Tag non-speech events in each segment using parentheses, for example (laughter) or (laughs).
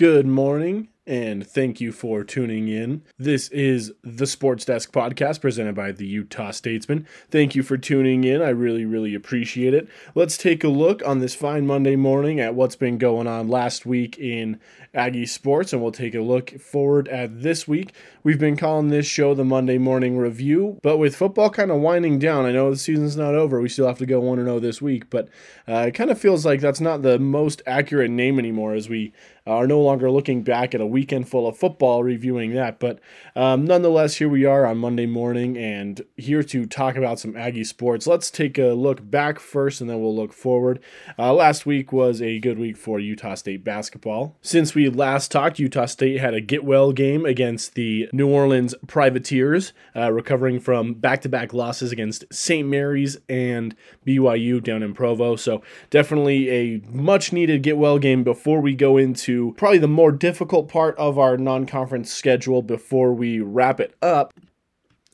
Good morning, and thank you for tuning in. This is the Sports Desk podcast presented by the Utah Statesman. Thank you for tuning in. I really, really appreciate it. Let's take a look on this fine Monday morning at what's been going on last week in Aggie sports, and we'll take a look forward at this week. We've been calling this show the Monday Morning Review, but with football kind of winding down, I know the season's not over. We still have to go 1 0 this week, but uh, it kind of feels like that's not the most accurate name anymore as we are no longer looking back at a weekend full of football reviewing that. But um, nonetheless, here we are on Monday morning and here to talk about some Aggie sports. Let's take a look back first and then we'll look forward. Uh, last week was a good week for Utah State basketball. Since we last talked, Utah State had a get well game against the New Orleans Privateers, uh, recovering from back to back losses against St. Mary's and BYU down in Provo. So definitely a much needed get well game before we go into probably the more difficult part of our non conference schedule before we wrap it up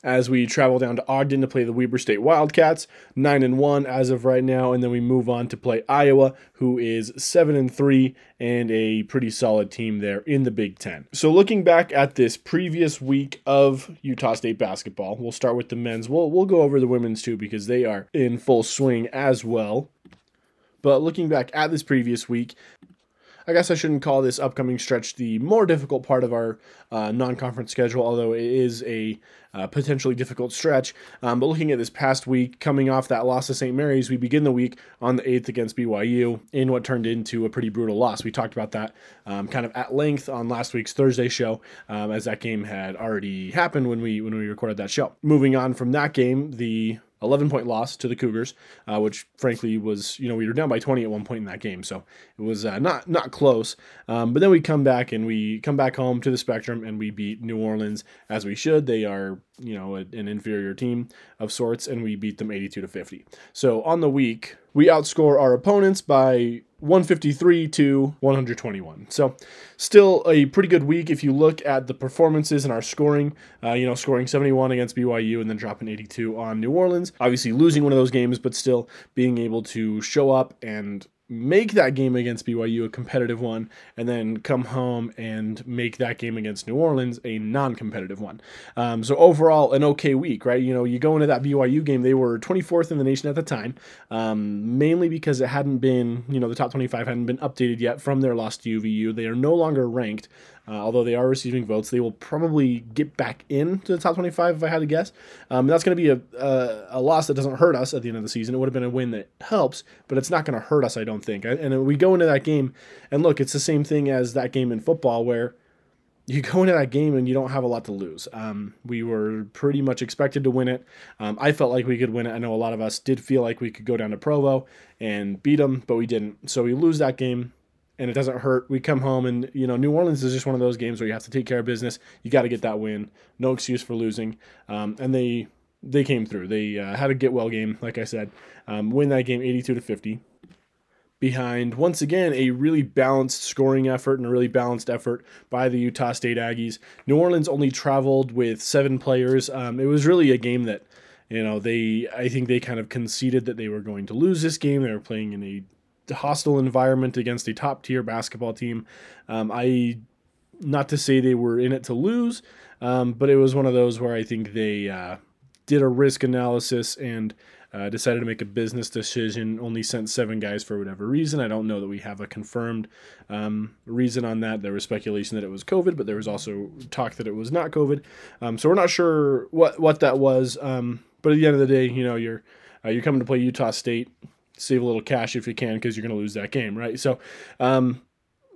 as we travel down to Ogden to play the Weber State Wildcats, 9 and 1 as of right now, and then we move on to play Iowa, who is 7 and 3 and a pretty solid team there in the Big 10. So looking back at this previous week of Utah State basketball, we'll start with the men's. We'll we'll go over the women's too because they are in full swing as well. But looking back at this previous week, I guess I shouldn't call this upcoming stretch the more difficult part of our uh, non conference schedule, although it is a uh, potentially difficult stretch. Um, but looking at this past week, coming off that loss to St. Mary's, we begin the week on the 8th against BYU in what turned into a pretty brutal loss. We talked about that um, kind of at length on last week's Thursday show, um, as that game had already happened when we when we recorded that show. Moving on from that game, the 11 point loss to the Cougars, uh, which frankly was, you know, we were down by 20 at one point in that game. So it was uh, not not close. Um, but then we come back and we come back home to the Spectrum and we beat New Orleans as we should. They are, you know, a, an inferior team of sorts and we beat them 82 to 50. So on the week, we outscore our opponents by 153 to 121. So, still a pretty good week if you look at the performances and our scoring. Uh, you know, scoring 71 against BYU and then dropping 82 on New Orleans. Obviously, losing one of those games, but still being able to show up and make that game against BYU a competitive one, and then come home and make that game against New Orleans a non-competitive one. Um, so overall, an okay week, right? You know, you go into that BYU game, they were 24th in the nation at the time, um, mainly because it hadn't been, you know, the top 25 hadn't been updated yet from their loss to UVU. They are no longer ranked. Uh, although they are receiving votes, they will probably get back into the top 25 if I had to guess. Um, that's going to be a, a, a, loss that doesn't hurt us at the end of the season. It would have been a win that helps, but it's not going to hurt us, I don't think. And we go into that game, and look, it's the same thing as that game in football where you go into that game and you don't have a lot to lose. Um, we were pretty much expected to win it. Um, I felt like we could win it. I know a lot of us did feel like we could go down to Provo and beat them, but we didn't. So we lose that game and it doesn't hurt. We come home and you know New Orleans is just one of those games where you have to take care of business. You got to get that win. No excuse for losing. Um, and they they came through. They uh, had a get well game, like I said, um, win that game 82 to 50. Behind once again a really balanced scoring effort and a really balanced effort by the Utah State Aggies. New Orleans only traveled with seven players. Um, it was really a game that you know they I think they kind of conceded that they were going to lose this game. They were playing in a hostile environment against a top tier basketball team. Um, I, not to say they were in it to lose, um, but it was one of those where I think they uh, did a risk analysis and uh, decided to make a business decision. Only sent seven guys for whatever reason. I don't know that we have a confirmed um, reason on that. There was speculation that it was COVID, but there was also talk that it was not COVID. Um, so we're not sure what what that was. Um, but at the end of the day, you know, you're uh, you're coming to play Utah State save a little cash if you can because you're going to lose that game, right? So, um,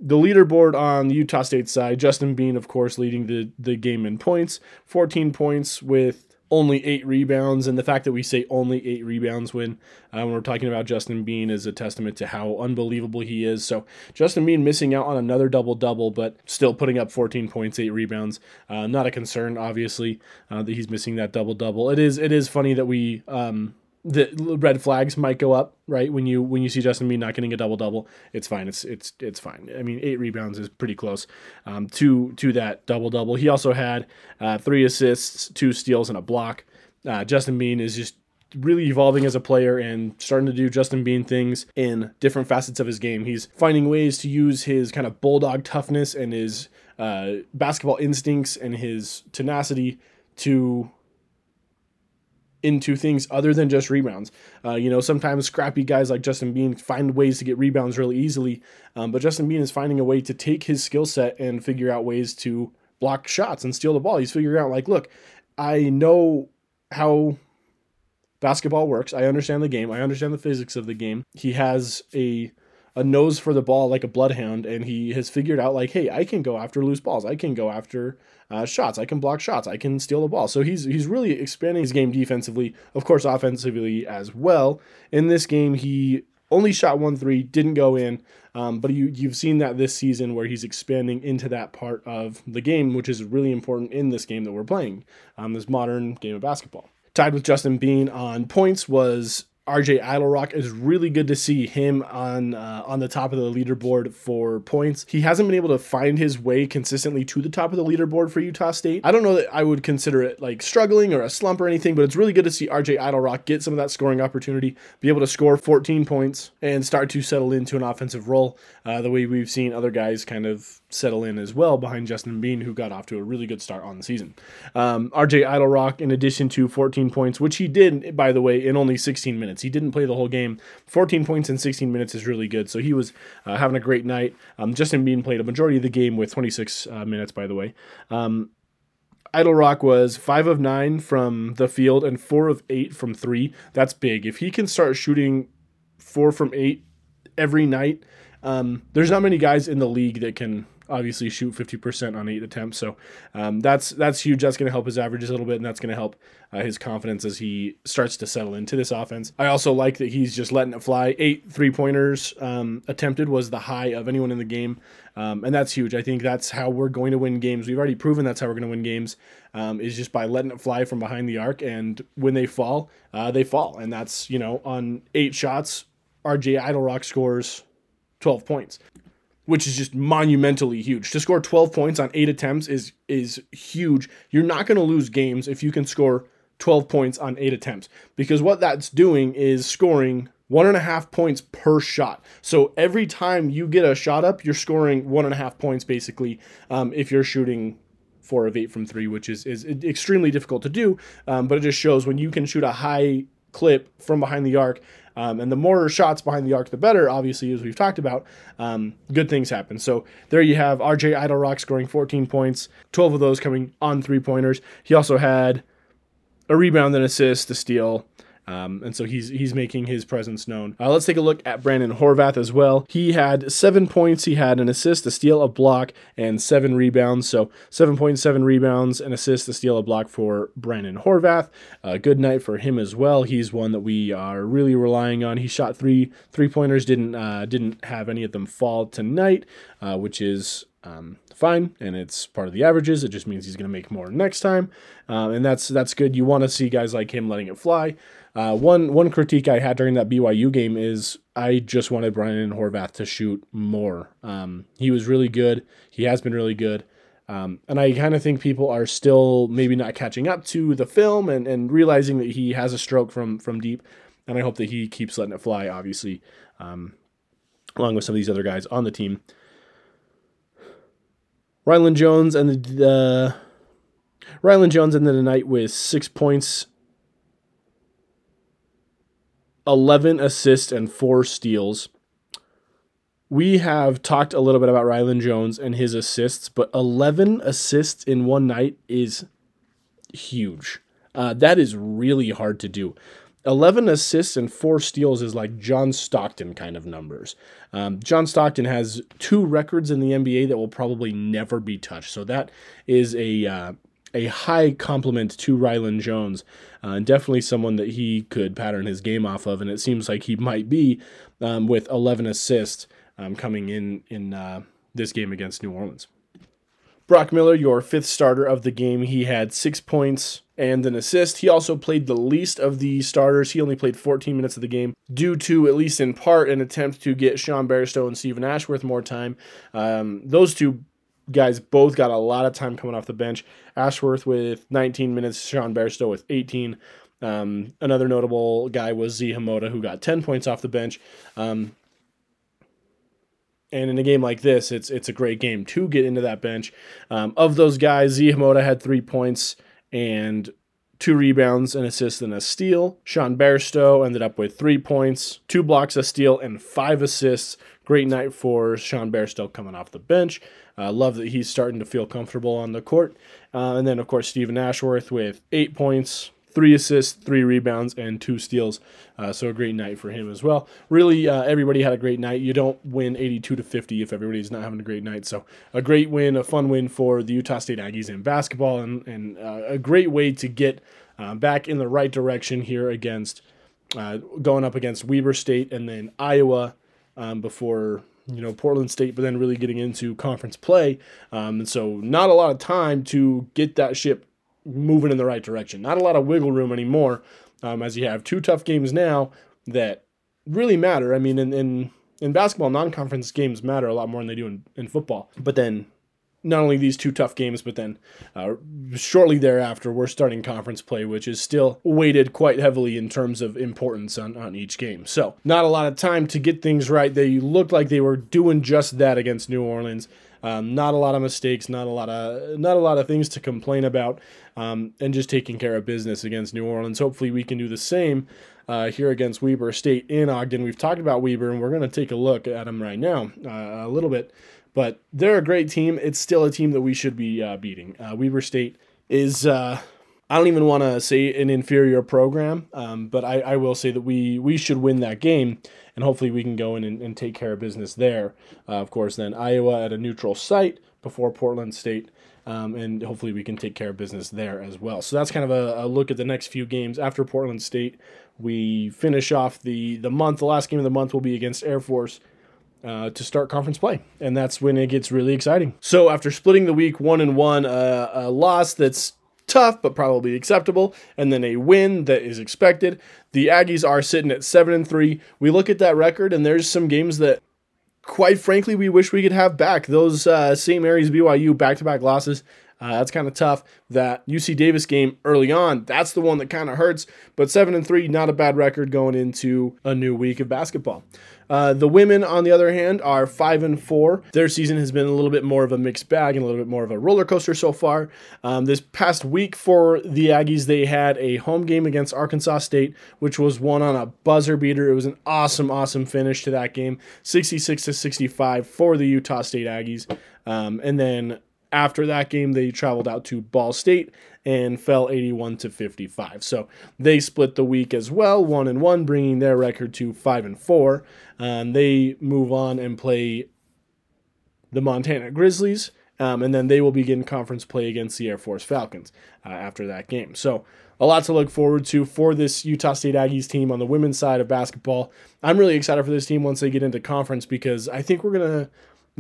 the leaderboard on the Utah State side, Justin Bean, of course, leading the, the game in points, 14 points with only eight rebounds. And the fact that we say only eight rebounds when, uh, when we're talking about Justin Bean is a testament to how unbelievable he is. So, Justin Bean missing out on another double double, but still putting up 14 points, eight rebounds. Uh, not a concern, obviously, uh, that he's missing that double double. It is it is funny that we um, the red flags might go up, right? When you when you see Justin Bean not getting a double double, it's fine. It's it's it's fine. I mean, eight rebounds is pretty close um, to to that double double. He also had uh, three assists, two steals, and a block. Uh, Justin Bean is just really evolving as a player and starting to do Justin Bean things in different facets of his game. He's finding ways to use his kind of bulldog toughness and his uh, basketball instincts and his tenacity to into things other than just rebounds. Uh, you know, sometimes scrappy guys like Justin Bean find ways to get rebounds really easily, um, but Justin Bean is finding a way to take his skill set and figure out ways to block shots and steal the ball. He's figuring out, like, look, I know how basketball works. I understand the game. I understand the physics of the game. He has a a nose for the ball like a bloodhound, and he has figured out like, hey, I can go after loose balls. I can go after uh, shots. I can block shots. I can steal the ball. So he's he's really expanding his game defensively, of course, offensively as well. In this game, he only shot one three, didn't go in. Um, but you you've seen that this season where he's expanding into that part of the game, which is really important in this game that we're playing, um, this modern game of basketball. Tied with Justin Bean on points was RJ Eytle-Rock is really good to see him on uh, on the top of the leaderboard for points. He hasn't been able to find his way consistently to the top of the leaderboard for Utah State. I don't know that I would consider it like struggling or a slump or anything, but it's really good to see RJ Eytle-Rock get some of that scoring opportunity, be able to score 14 points, and start to settle into an offensive role uh, the way we've seen other guys kind of settle in as well behind Justin Bean, who got off to a really good start on the season. Um, RJ Eytle-Rock, in addition to 14 points, which he did, by the way, in only 16 minutes minutes. He didn't play the whole game. 14 points in 16 minutes is really good. So he was uh, having a great night. Um, Justin Bean played a majority of the game with 26 uh, minutes, by the way. Um, Eytle-Rock was five of nine from the field and four of eight from three. That's big. If he can start shooting four from eight every night, um, there's not many guys in the league that can obviously shoot 50% on eight attempts. So um, that's that's huge. That's going to help his averages a little bit, and that's going to help uh, his confidence as he starts to settle into this offense. I also like that he's just letting it fly. Eight three pointers um, attempted was the high of anyone in the game, um, and that's huge. I think that's how we're going to win games. We've already proven that's how we're going to win games. Um, is just by letting it fly from behind the arc, and when they fall, uh, they fall, and that's you know on eight shots, RJ Eytle-Rock scores 12 points which is just monumentally huge. To score 12 points on eight attempts is is huge. You're not going to lose games if you can score 12 points on eight attempts because what that's doing is scoring one and a half points per shot. So every time you get a shot up, you're scoring one and a half points basically. Um, if you're shooting four of eight from three, which is is extremely difficult to do, um, but it just shows when you can shoot a high clip from behind the arc um, and the more shots behind the arc, the better, obviously, as we've talked about. Um, good things happen. So there you have RJ Eytle-Rock scoring 14 points, 12 of those coming on three pointers. He also had a rebound, an assist, a steal, um, and so he's he's making his presence known. Uh, let's take a look at Brandon Horvath as well. He had seven points. He had an assist, a steal, a block, and seven rebounds. So seven points, seven rebounds, an assist, a steal, a block for Brandon Horvath. A good night for him as well. He's one that we are really relying on. He shot three three pointers. Didn't uh, didn't have any of them fall tonight, uh, which is um, fine, and it's part of the averages. It just means he's going to make more next time, uh, and that's that's good. You want to see guys like him letting it fly. Uh, one one critique I had during that BYU game is I just wanted Brian Horvath to shoot more. Um, he was really good. He has been really good. Um, and I kind of think people are still maybe not catching up to the film and, and realizing that he has a stroke from from deep. And I hope that he keeps letting it fly, obviously, um, along with some of these other guys on the team. Rylan Jones and the uh, Rylan Jones ended the night with six points 11 assists and four steals. We have talked a little bit about Rylan Jones and his assists, but 11 assists in one night is huge. Uh, that is really hard to do. 11 assists and four steals is like John Stockton kind of numbers. Um, John Stockton has two records in the NBA that will probably never be touched. So that is a uh, a high compliment to Rylan Jones, uh, and definitely someone that he could pattern his game off of, and it seems like he might be um, with 11 assists um, coming in in uh, this game against New Orleans. Brock Miller, your fifth starter of the game, he had six points and an assist. He also played the least of the starters. He only played 14 minutes of the game due to, at least in part, an attempt to get Sean Bairstow and Steven Ashworth more time. Um, those two guys both got a lot of time coming off the bench. Ashworth with 19 minutes, Sean Bairstow with 18. Um, another notable guy was Zee Hamoda, who got 10 points off the bench. Um, and in a game like this, it's it's a great game to get into that bench. Um, of those guys, Zee Hamoda had three points and two rebounds, an assist, and a steal. Sean Bairstow ended up with three points, two blocks, a steal, and five assists. Great night for Sean Bairstow coming off the bench. Uh, love that he's starting to feel comfortable on the court. Uh, and then, of course, Steven Ashworth with eight points, three assists, three rebounds, and two steals. Uh, so a great night for him as well. Really, uh, everybody had a great night. You don't win 82 to 50 if everybody's not having a great night. So a great win, a fun win for the Utah State Aggies in basketball, and, and uh, a great way to get uh, back in the right direction here against uh, going up against Weber State and then Iowa um, before you know Portland State, but then really getting into conference play. Um, and so not a lot of time to get that ship moving in the right direction. Not a lot of wiggle room anymore, um, as you have two tough games now that really matter. I mean, in in, in basketball, non-conference games matter a lot more than they do in, in football. But then not only these two tough games, but then uh, shortly thereafter, we're starting conference play, which is still weighted quite heavily in terms of importance on, on each game. So, not a lot of time to get things right. They looked like they were doing just that against New Orleans. Um, not a lot of mistakes, not a lot of not a lot of things to complain about, um, and just taking care of business against New Orleans. Hopefully, we can do the same uh, here against Weber State in Ogden. We've talked about Weber, and we're going to take a look at them right now uh, a little bit. But they're a great team. It's still a team that we should be uh, beating. Uh, Weber State is. Uh, I don't even want to say an inferior program, um, but I, I, will say that we we should win that game, and hopefully we can go in and, and take care of business there. Uh, of course, then Iowa at a neutral site before Portland State, um, and hopefully we can take care of business there as well. So that's kind of a, a, look at the next few games after Portland State. We finish off the the month. The last game of the month will be against Air Force uh, to start conference play, and that's when it gets really exciting. So after splitting the week one and one, uh, a loss that's tough but probably acceptable, and then a win that is expected. The Aggies are sitting at seven and three. We look at that record, and there's some games that, quite frankly, we wish we could have back. Those uh, St. Mary's BYU back-to-back losses. Uh, that's kind of tough. That UC Davis game early on, that's the one that kind of hurts. But seven and three, not a bad record going into a new week of basketball. Uh, the women, on the other hand, are five and four. Their season has been a little bit more of a mixed bag and a little bit more of a roller coaster so far. Um, this past week for the Aggies, they had a home game against Arkansas State, which was won on a buzzer beater. It was an awesome, awesome finish to that game, 66 to 65 for the Utah State Aggies. Um, and then after that game, they traveled out to Ball State and fell 81 to 55. So they split the week as well, one and one, bringing their record to five and four. Um, they move on and play the Montana Grizzlies, um, and then they will begin conference play against the Air Force Falcons uh, after that game. So a lot to look forward to for this Utah State Aggies team on the women's side of basketball. I'm really excited for this team once they get into conference because I think we're gonna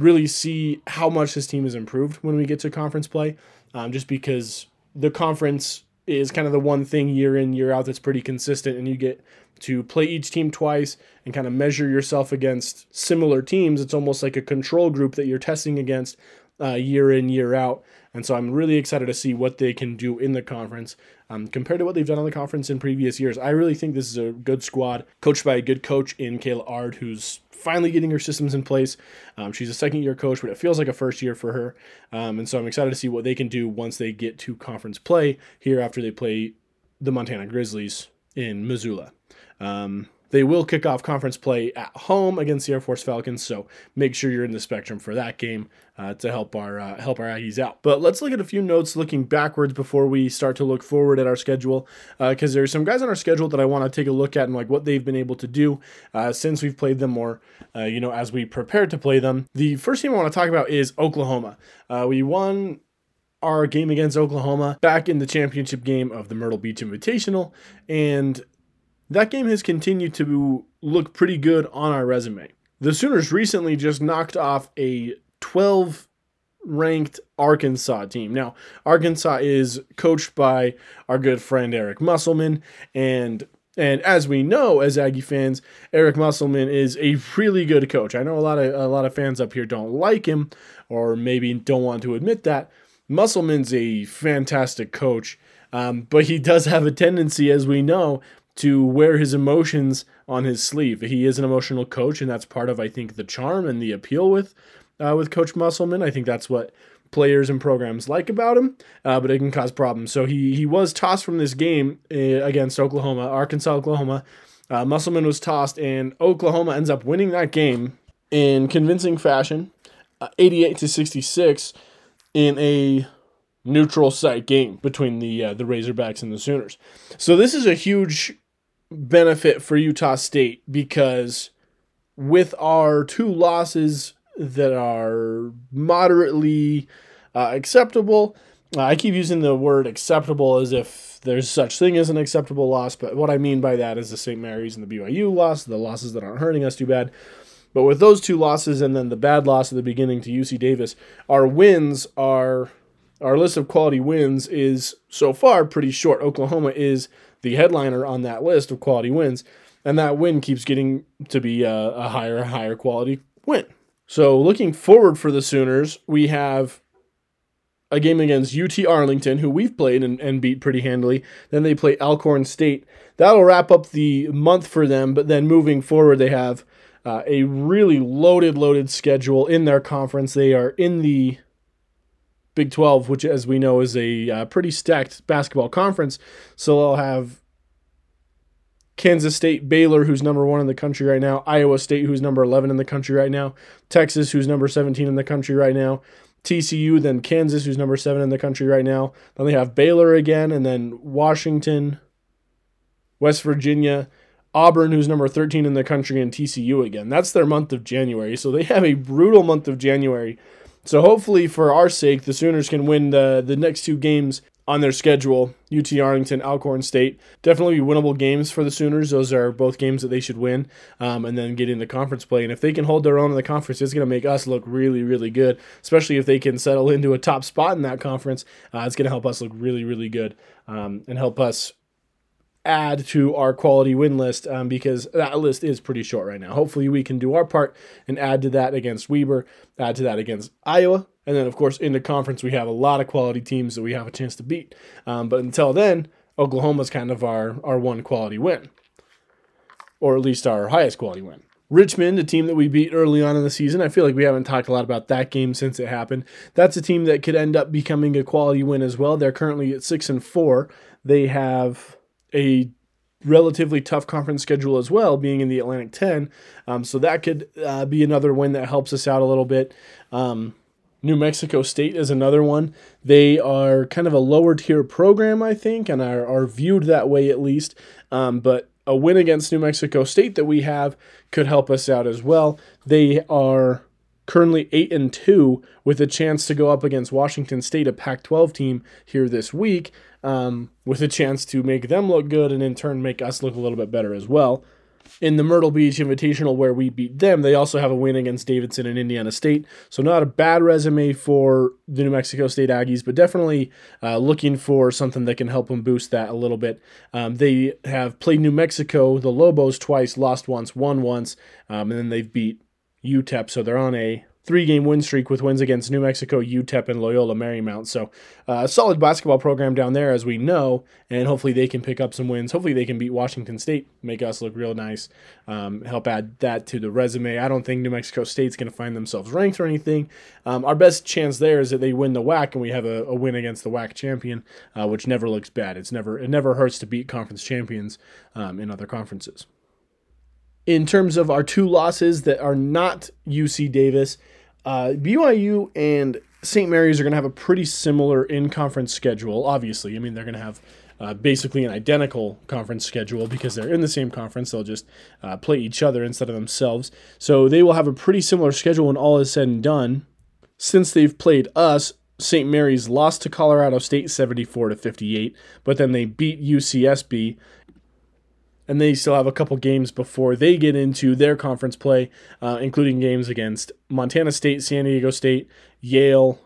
really see how much this team has improved when we get to conference play. Um, just because the conference is kind of the one thing year in year out that's pretty consistent, and you get to play each team twice and kind of measure yourself against similar teams. It's almost like a control group that you're testing against uh, year in year out. And so I'm really excited to see what they can do in the conference um, compared to what they've done on the conference in previous years. I really think this is a good squad, coached by a good coach in Kayla Ard, who's finally getting her systems in place. Um, she's a second year coach, but it feels like a first year for her. Um, and so I'm excited to see what they can do once they get to conference play here after they play the Montana Grizzlies in Missoula. Um, they will kick off conference play at home against the Air Force Falcons, so make sure you're in the spectrum for that game uh, to help our uh, help our Aggies out. But let's look at a few notes looking backwards before we start to look forward at our schedule, because uh, there's some guys on our schedule that I want to take a look at and like what they've been able to do uh, since we've played them more, uh, you know, as we prepare to play them. The first team I want to talk about is Oklahoma. Uh, we won our game against Oklahoma back in the championship game of the Myrtle Beach Invitational, and that game has continued to look pretty good on our resume. The Sooners recently just knocked off a 12 ranked Arkansas team. Now, Arkansas is coached by our good friend Eric Musselman and and as we know as Aggie fans, Eric Musselman is a really good coach. I know a lot of a lot of fans up here don't like him or maybe don't want to admit that. Musselman's a fantastic coach Um, but he does have a tendency, as we know, to wear his emotions on his sleeve. He is an emotional coach, and that's part of, I think, the charm and the appeal with uh, with Coach Musselman. I think that's what players and programs like about him, uh, but it can cause problems. So he he was tossed from this game uh, against Oklahoma, Arkansas, Oklahoma. Uh, Musselman was tossed, and Oklahoma ends up winning that game in convincing fashion, uh, 88 to 66, in a neutral site game between the uh, the Razorbacks and the Sooners. So this is a huge benefit for Utah State because with our two losses that are moderately uh, acceptable. Uh, I keep using the word acceptable as if there's such thing as an acceptable loss, but what I mean by that is the St. Mary's and the BYU loss, the losses that aren't hurting us too bad. But with those two losses and then the bad loss at the beginning to UC Davis, our wins are our list of quality wins is so far pretty short. Oklahoma is the headliner on that list of quality wins, and that win keeps getting to be a, a higher, higher quality win. So looking forward for the Sooners, we have a game against UT Arlington, who we've played and, and beat pretty handily. Then they play Alcorn State. That'll wrap up the month for them, but then moving forward, they have uh, a really loaded, loaded schedule in their conference. They are in the Big 12, which, as we know, is a uh, pretty stacked basketball conference. So they'll have Kansas State, Baylor, who's number one in the country right now, Iowa State, who's number 11 in the country right now, Texas, who's number 17 in the country right now, TCU, then Kansas, who's number seven in the country right now. Then they have Baylor again, and then Washington, West Virginia, Auburn, who's number 13 in the country, and TCU again. That's their month of January. So they have a brutal month of January. So hopefully, for our sake, the Sooners can win the, the next two games on their schedule UT Arlington, Alcorn State. Definitely winnable games for the Sooners. Those are both games that they should win um, and then get into conference play. And if they can hold their own in the conference, it's going to make us look really, really good, especially if they can settle (laughs) into a top spot in that conference. Uh, it's going to help us look really, really good um, and help us add to our quality win list um, because that list is pretty short right now. Hopefully, we can do our part and add to that against Weber, add to that against Iowa. And then, of course, in the conference, we have a lot of quality teams that we have a chance to beat. Um, but until then, Oklahoma's kind of our, our one quality win, or at least our highest quality win. Richmond, a team that we beat early on in the season. I feel like we haven't talked a lot about that game since it happened. That's a team that could end up becoming a quality win as well. They're currently at six and four. They have a relatively tough conference schedule as well, being in the Atlantic 10. Um, so that could uh, be another win that helps us out a little bit. Um, New Mexico State is another one. They are kind of a lower tier program, I think, and are, are viewed that way at least. Um, but a win against New Mexico State that we have could help us out as well. They are currently 8 and 2 with a chance to go up against Washington State, a Pac 12 team, here this week um, with a chance to make them look good and in turn make us look a little bit better as well. In the Myrtle Beach Invitational, where we beat them, they also have a win against Davidson and Indiana State. So, not a bad resume for the New Mexico State Aggies, but definitely uh, looking for something that can help them boost that a little bit. Um, they have played New Mexico, the Lobos, twice, lost once, won once, um, and then they've beat UTEP. So, they're on a three game win streak with wins against New Mexico, UTEP, and Loyola Marymount. So, uh, solid basketball program down there, as we know, and hopefully they can pick up some wins. Hopefully they can beat Washington State, make us look real nice, um, help add that to the resume. I don't think New Mexico State's going to find themselves ranked or anything. Um, our best chance there is that they win the WAC and we have a, a win against the WAC champion, uh, which never looks bad. It's never it never hurts to beat conference champions um, in other conferences in terms of our two losses that are not UC Davis, uh, BYU and St. Mary's are going to have a pretty similar in conference schedule, obviously. I mean, they're going to have uh, basically an identical conference schedule because they're in the same conference. They'll just uh, play each other instead of themselves. So they will have a pretty similar schedule when all is said and done. Since they've played us, St. Mary's lost to Colorado State 74 to 58, but then they beat UCSB and they still have a couple games before they get into their conference play, uh, including games against Montana State, San Diego State, Yale,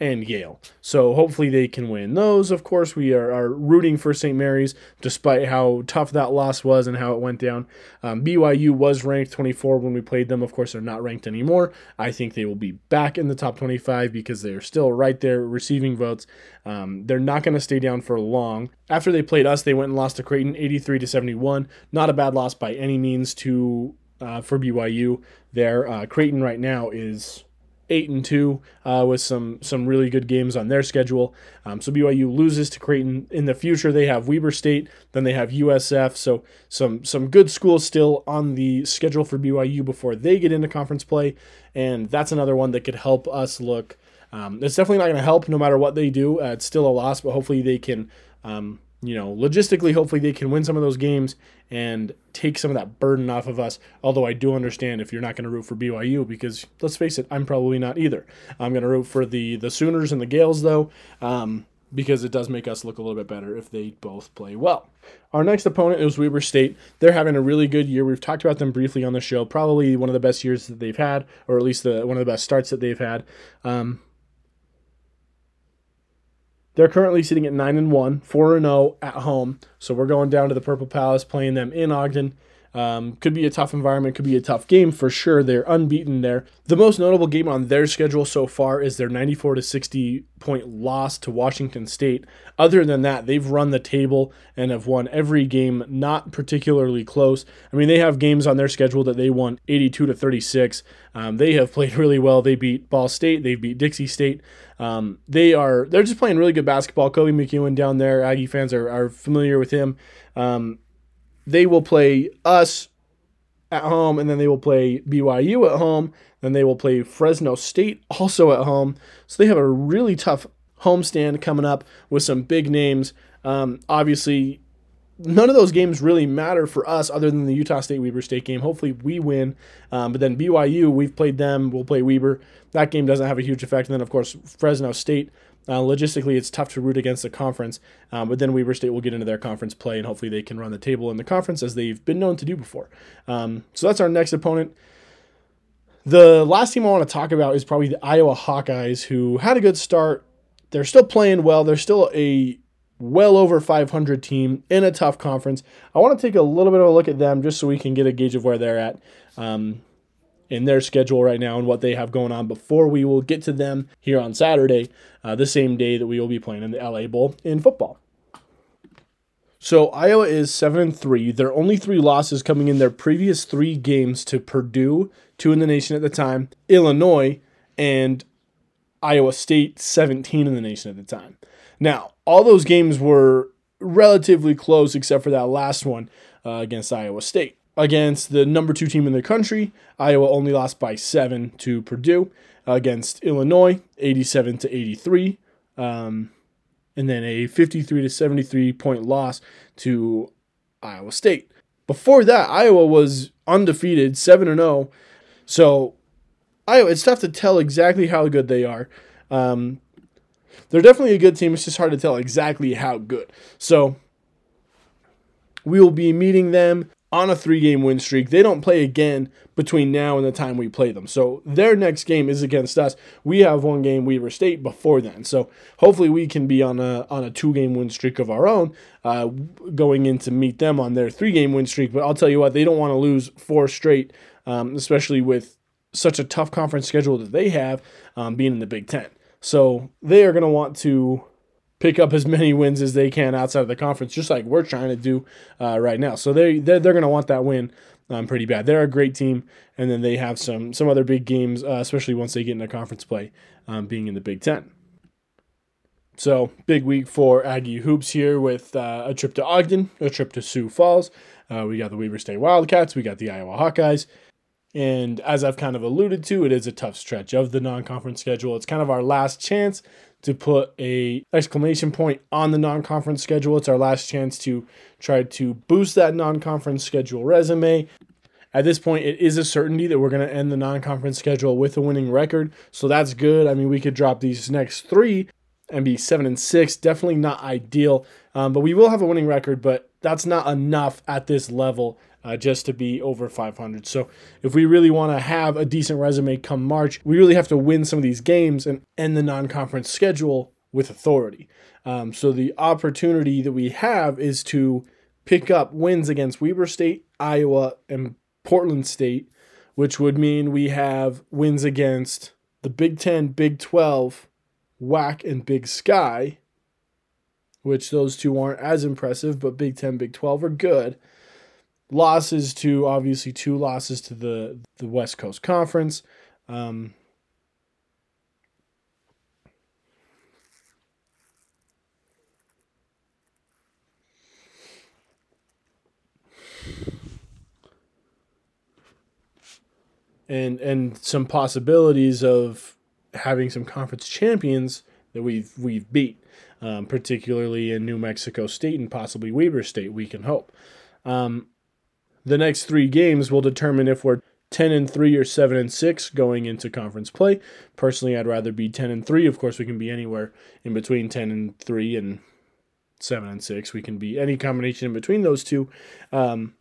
and Yale. So hopefully they can win those. Of course, we are, are rooting for St. Mary's despite how tough that loss was and how it went down. Um, BYU was ranked 24 when we played them. Of course, they're not ranked anymore. I think they will be back in the top 25 because they're still right there receiving votes. Um, they're not going to stay down for long. After they played us, they went and lost to Creighton 83 to 71. Not a bad loss by any means to uh, for BYU. There, uh, Creighton right now is eight and two uh, with some some really good games on their schedule. Um, so BYU loses to Creighton in the future. They have Weber State, then they have USF. So some some good schools still on the schedule for BYU before they get into conference play, and that's another one that could help us look. Um, it's definitely not going to help no matter what they do. Uh, it's still a loss, but hopefully they can. Um, you know, logistically, hopefully they can win some of those games and take some of that burden off of us. Although I do understand if you're not going to root for BYU, because let's face it, I'm probably not either. I'm going to root for the the Sooners and the Gaels though, um, because it does make us look a little bit better if they both play well. Our next opponent is Weber State. They're having a really good year. We've talked about them briefly on the show. Probably one of the best years that they've had, or at least the one of the best starts that they've had. Um, they're currently sitting at 9 and 1, 4 and 0 at home. So we're going down to the Purple Palace playing them in Ogden. Um, could be a tough environment, could be a tough game for sure. They're unbeaten there. The most notable game on their schedule so far is their 94 to 60 point loss to Washington State. Other than that, they've run the table and have won every game, not particularly close. I mean, they have games on their schedule that they won 82 to 36. Um, they have (laughs) played really well. They beat Ball State, they beat Dixie State. Um, they are they're just playing really good basketball. Koby McEwen down there, Aggie fans are, are familiar with him. Um, they will play us at home, and then they will play BYU at home. Then they will play Fresno State also at home. So they have a really tough homestand coming up with some big names. Um, obviously, none of those games really matter for us other than the Utah State Weber State game. Hopefully, we win. Um, but then BYU, we've played them. We'll play Weber. That game doesn't have a huge effect. And then, of course, Fresno State. Uh, logistically, it's tough to root against the conference, um, but then Weber State will get into their conference play, and hopefully they can run the table in the conference as they've been known to do before. Um, so that's our next opponent. The last team I want to talk about is probably the Iowa Hawkeyes, who had a good start. They're still playing well. They're still a well over 500 team in a tough conference. I want to take a little bit of a look at them just so we can get a gauge of where they're at. Um, in their schedule right now and what they have going on before we will get to them here on Saturday, uh, the same day that we will be playing in the LA Bowl in football. So Iowa is seven and three. Their only three losses coming in their previous three games to Purdue, two in the nation at the time, Illinois, and Iowa State, 17 in the nation at the time. Now, all those games were relatively close except for that last one uh, against Iowa State against the number two team in the country. Iowa only lost by seven to Purdue against Illinois, 87 to 83. Um, and then a 53 to 73 point loss to Iowa State. Before that, Iowa was undefeated, 7 and 0. So, Iowa, it's tough to tell exactly how good they are. Um, they're definitely a good team. It's just hard to tell exactly how good. So, we will be meeting them on a three game win streak. They don't play again between now and the time we play them. So their next game is against us. We have one game Weber State before then. So hopefully we can be on a on a two game win streak of our own uh, going in to meet them on their three game win streak. But I'll tell you what, they don't want to lose four straight, um, especially with such a tough conference schedule that they have um, being in the Big Ten. So they are going to want to pick up as (laughs) many wins as they can outside of the conference, just like we're trying to do uh, right now. So they they're, they're going to want that win um, pretty bad. They're a great team, and then they have some some other big games, uh, especially once they get into conference play, um, being in the Big Ten. So big week for Aggie hoops here with uh, a trip to Ogden, a trip to Sioux Falls. Uh, we got the Weber State Wildcats, we got the Iowa Hawkeyes. And as I've kind of alluded to, it is a tough stretch of the non-conference schedule. It's kind of our last chance to put a exclamation point on the non-conference schedule. It's our last chance to try to boost that non-conference schedule resume. At this point, it is a certainty that we're going to end the non-conference schedule with a winning record, so that's good. I mean, we could drop these next three and be seven and six. Definitely not ideal, um, but we will have a winning record. But that's not enough at this level uh, just to be over 500. So if we really want to have a decent resume come March, we really have to win some of these games and end the non-conference schedule with authority. Um, so the opportunity that we have is to pick up wins against Weber State, Iowa, and Portland State, which would mean we have wins against the Big Ten, Big 12, WAC, and Big Sky, which those two aren't as impressive, but Big 10, Big 12 are good. Losses to obviously two losses to the, the West Coast Conference. Um, and and some possibilities of having some conference champions that we've we've beat, um, particularly in New Mexico State and possibly Weber State. We can hope. Um, the next three games will determine if we're 10 and 3 or 7 and 6 going into conference play. Personally, I'd rather be 10 and 3. Of course, we can be anywhere in between 10 and 3 and 7 and 6. We can be any combination in between those two. Um,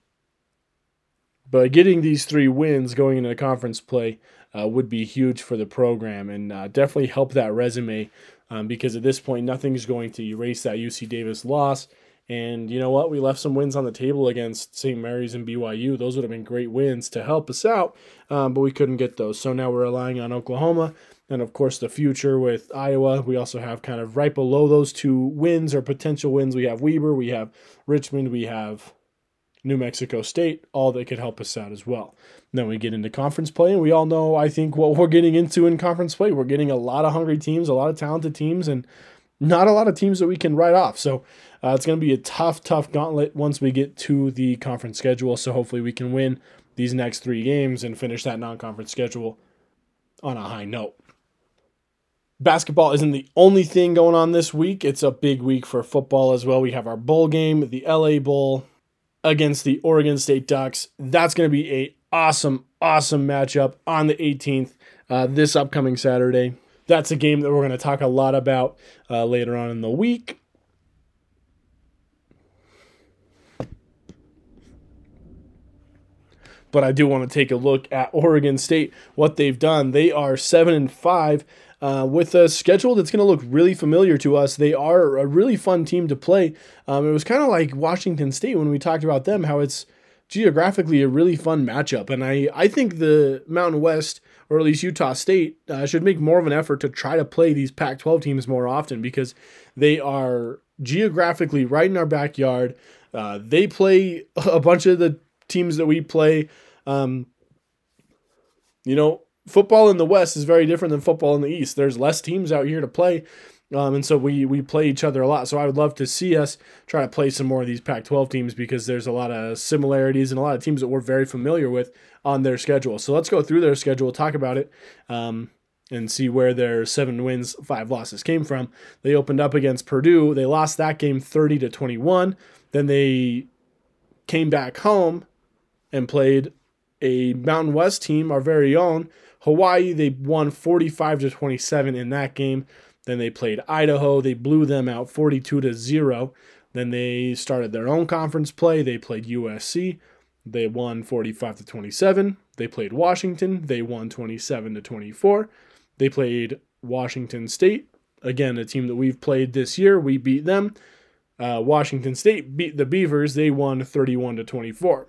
but getting these three wins going into conference play uh, would be huge for the program and uh, definitely help that resume um, because at this point, nothing's going to erase that UC Davis loss. And you know what? We left some wins on the table against St. Mary's and BYU. Those would have been great wins to help us out, um, but we couldn't get those. So now we're relying on Oklahoma and, of course, the future with Iowa. We also have kind of right below those two wins or potential wins. We have Weber, we have Richmond, we have New Mexico State, all that could help us out as well. Then we get into conference play, and we all know, I think, what we're getting into in conference play. We're getting a lot of hungry teams, a lot of talented teams, and not a lot of teams that we can write off. So uh, it's going to be a tough, tough gauntlet once we get to the conference schedule. So hopefully we can win these next three games and finish that non conference schedule on a high note. Basketball isn't the only thing going on this week. It's a big week for football as well. We have our bowl game, the LA Bowl against the Oregon State Ducks. That's going to be a awesome, awesome matchup on the 18th uh, this upcoming Saturday. That's a game that we're going to talk a lot about uh, later on in the week. But I do want to take a look at Oregon State, what they've done. They are seven and five uh, with a schedule that's going to look really familiar to us. They are a really fun team to play. Um, it was kind of like Washington State when we talked about them, how it's geographically a really fun matchup. And I, I think the Mountain West, or at least Utah State, uh, should make more of an effort to try to play these Pac 12 teams more often because they are geographically right in our backyard. Uh, they play (laughs) a bunch of the teams that we play. Um, you know, football in the West is very different than football in the East. There's less teams out here to play. Um, and so we we play each other a lot. So I would love to see us try to play some more of these Pac-12 teams because there's a lot of similarities and a lot of teams that we're very familiar with on their schedule. So let's go through their schedule, talk about it, um, and see where their seven wins, five losses came from. They opened up against Purdue. They lost that game 30 to 21. Then they came back home and played a Mountain West team, our very own Hawaii. They won 45 to 27 in that game. Then they played Idaho. They blew them out 42 to 0. Then they started their own conference play. They played USC. They won 45 to 27. They played Washington. They won 27 to 24. They played Washington State. Again, a team that we've played this year. We beat them. Uh, Washington State beat the Beavers. They won 31 to 24.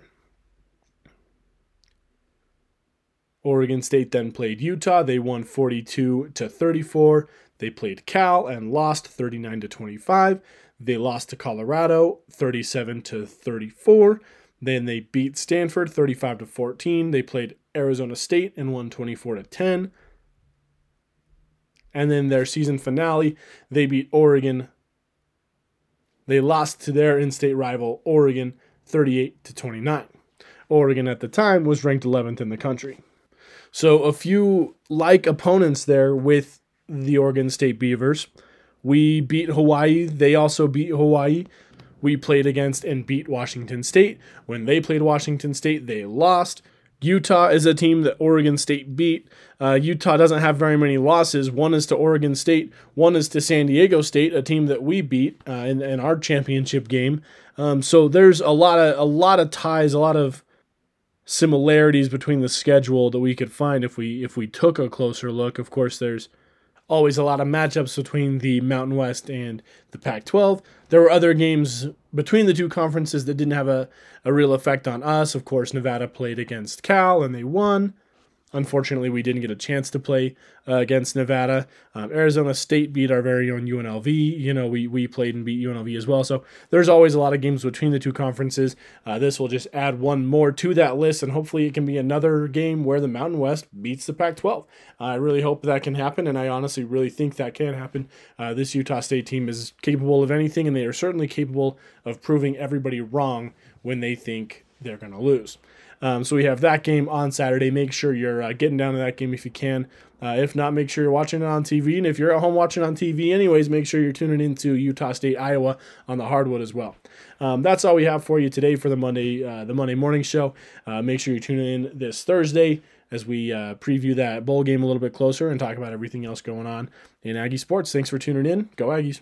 Oregon State then played Utah. They won 42 to 34. They played Cal and lost 39 to 25. They lost to Colorado 37 to 34. Then they beat Stanford 35 to 14. They played Arizona State and won 24 to 10. And then their season finale, they beat Oregon. They lost to their in-state rival Oregon 38 to 29. Oregon at the time was ranked 11th in the country. So a few like opponents there with the Oregon State Beavers. We beat Hawaii. They also beat Hawaii. We played against and beat Washington State. When they played Washington State, they lost. Utah is a team that Oregon State beat. Uh, Utah doesn't have very many losses. One is to Oregon State, one is to San Diego State, a team that we beat uh, in, in our championship game. Um, so there's a lot of a lot of ties, a lot of similarities between the schedule that we could find if we if we took a closer look. Of course, there's always a lot of matchups between the Mountain West and the Pac 12. There were other games between the two conferences that didn't have a, a real effect on us. Of course, Nevada played against Cal and they won. Unfortunately, we didn't get a chance to play uh, against Nevada. Um, Arizona State beat our very own UNLV. You know, we, we played and beat UNLV as well. So there's always a lot of games between the two conferences. Uh, this will just add one more to that list, and hopefully it can be another game where the Mountain West beats the Pac 12. I really hope that can happen, and I honestly really think that can happen. Uh, this Utah State team is capable of anything, and they are certainly capable of proving everybody wrong when they think they're going to lose. Um, so we have that game on Saturday. Make sure you're uh, getting down to that game if you can. Uh, if not, make sure you're watching it on TV. And if you're at home watching on TV, anyways, make sure you're tuning into Utah State, Iowa on the hardwood as well. Um, that's all we have for you today for the Monday, uh, the Monday morning show. Uh, make sure you tune in this Thursday as we uh, preview that bowl game a little bit closer and talk about everything else going on in Aggie sports. Thanks for tuning in. Go Aggies.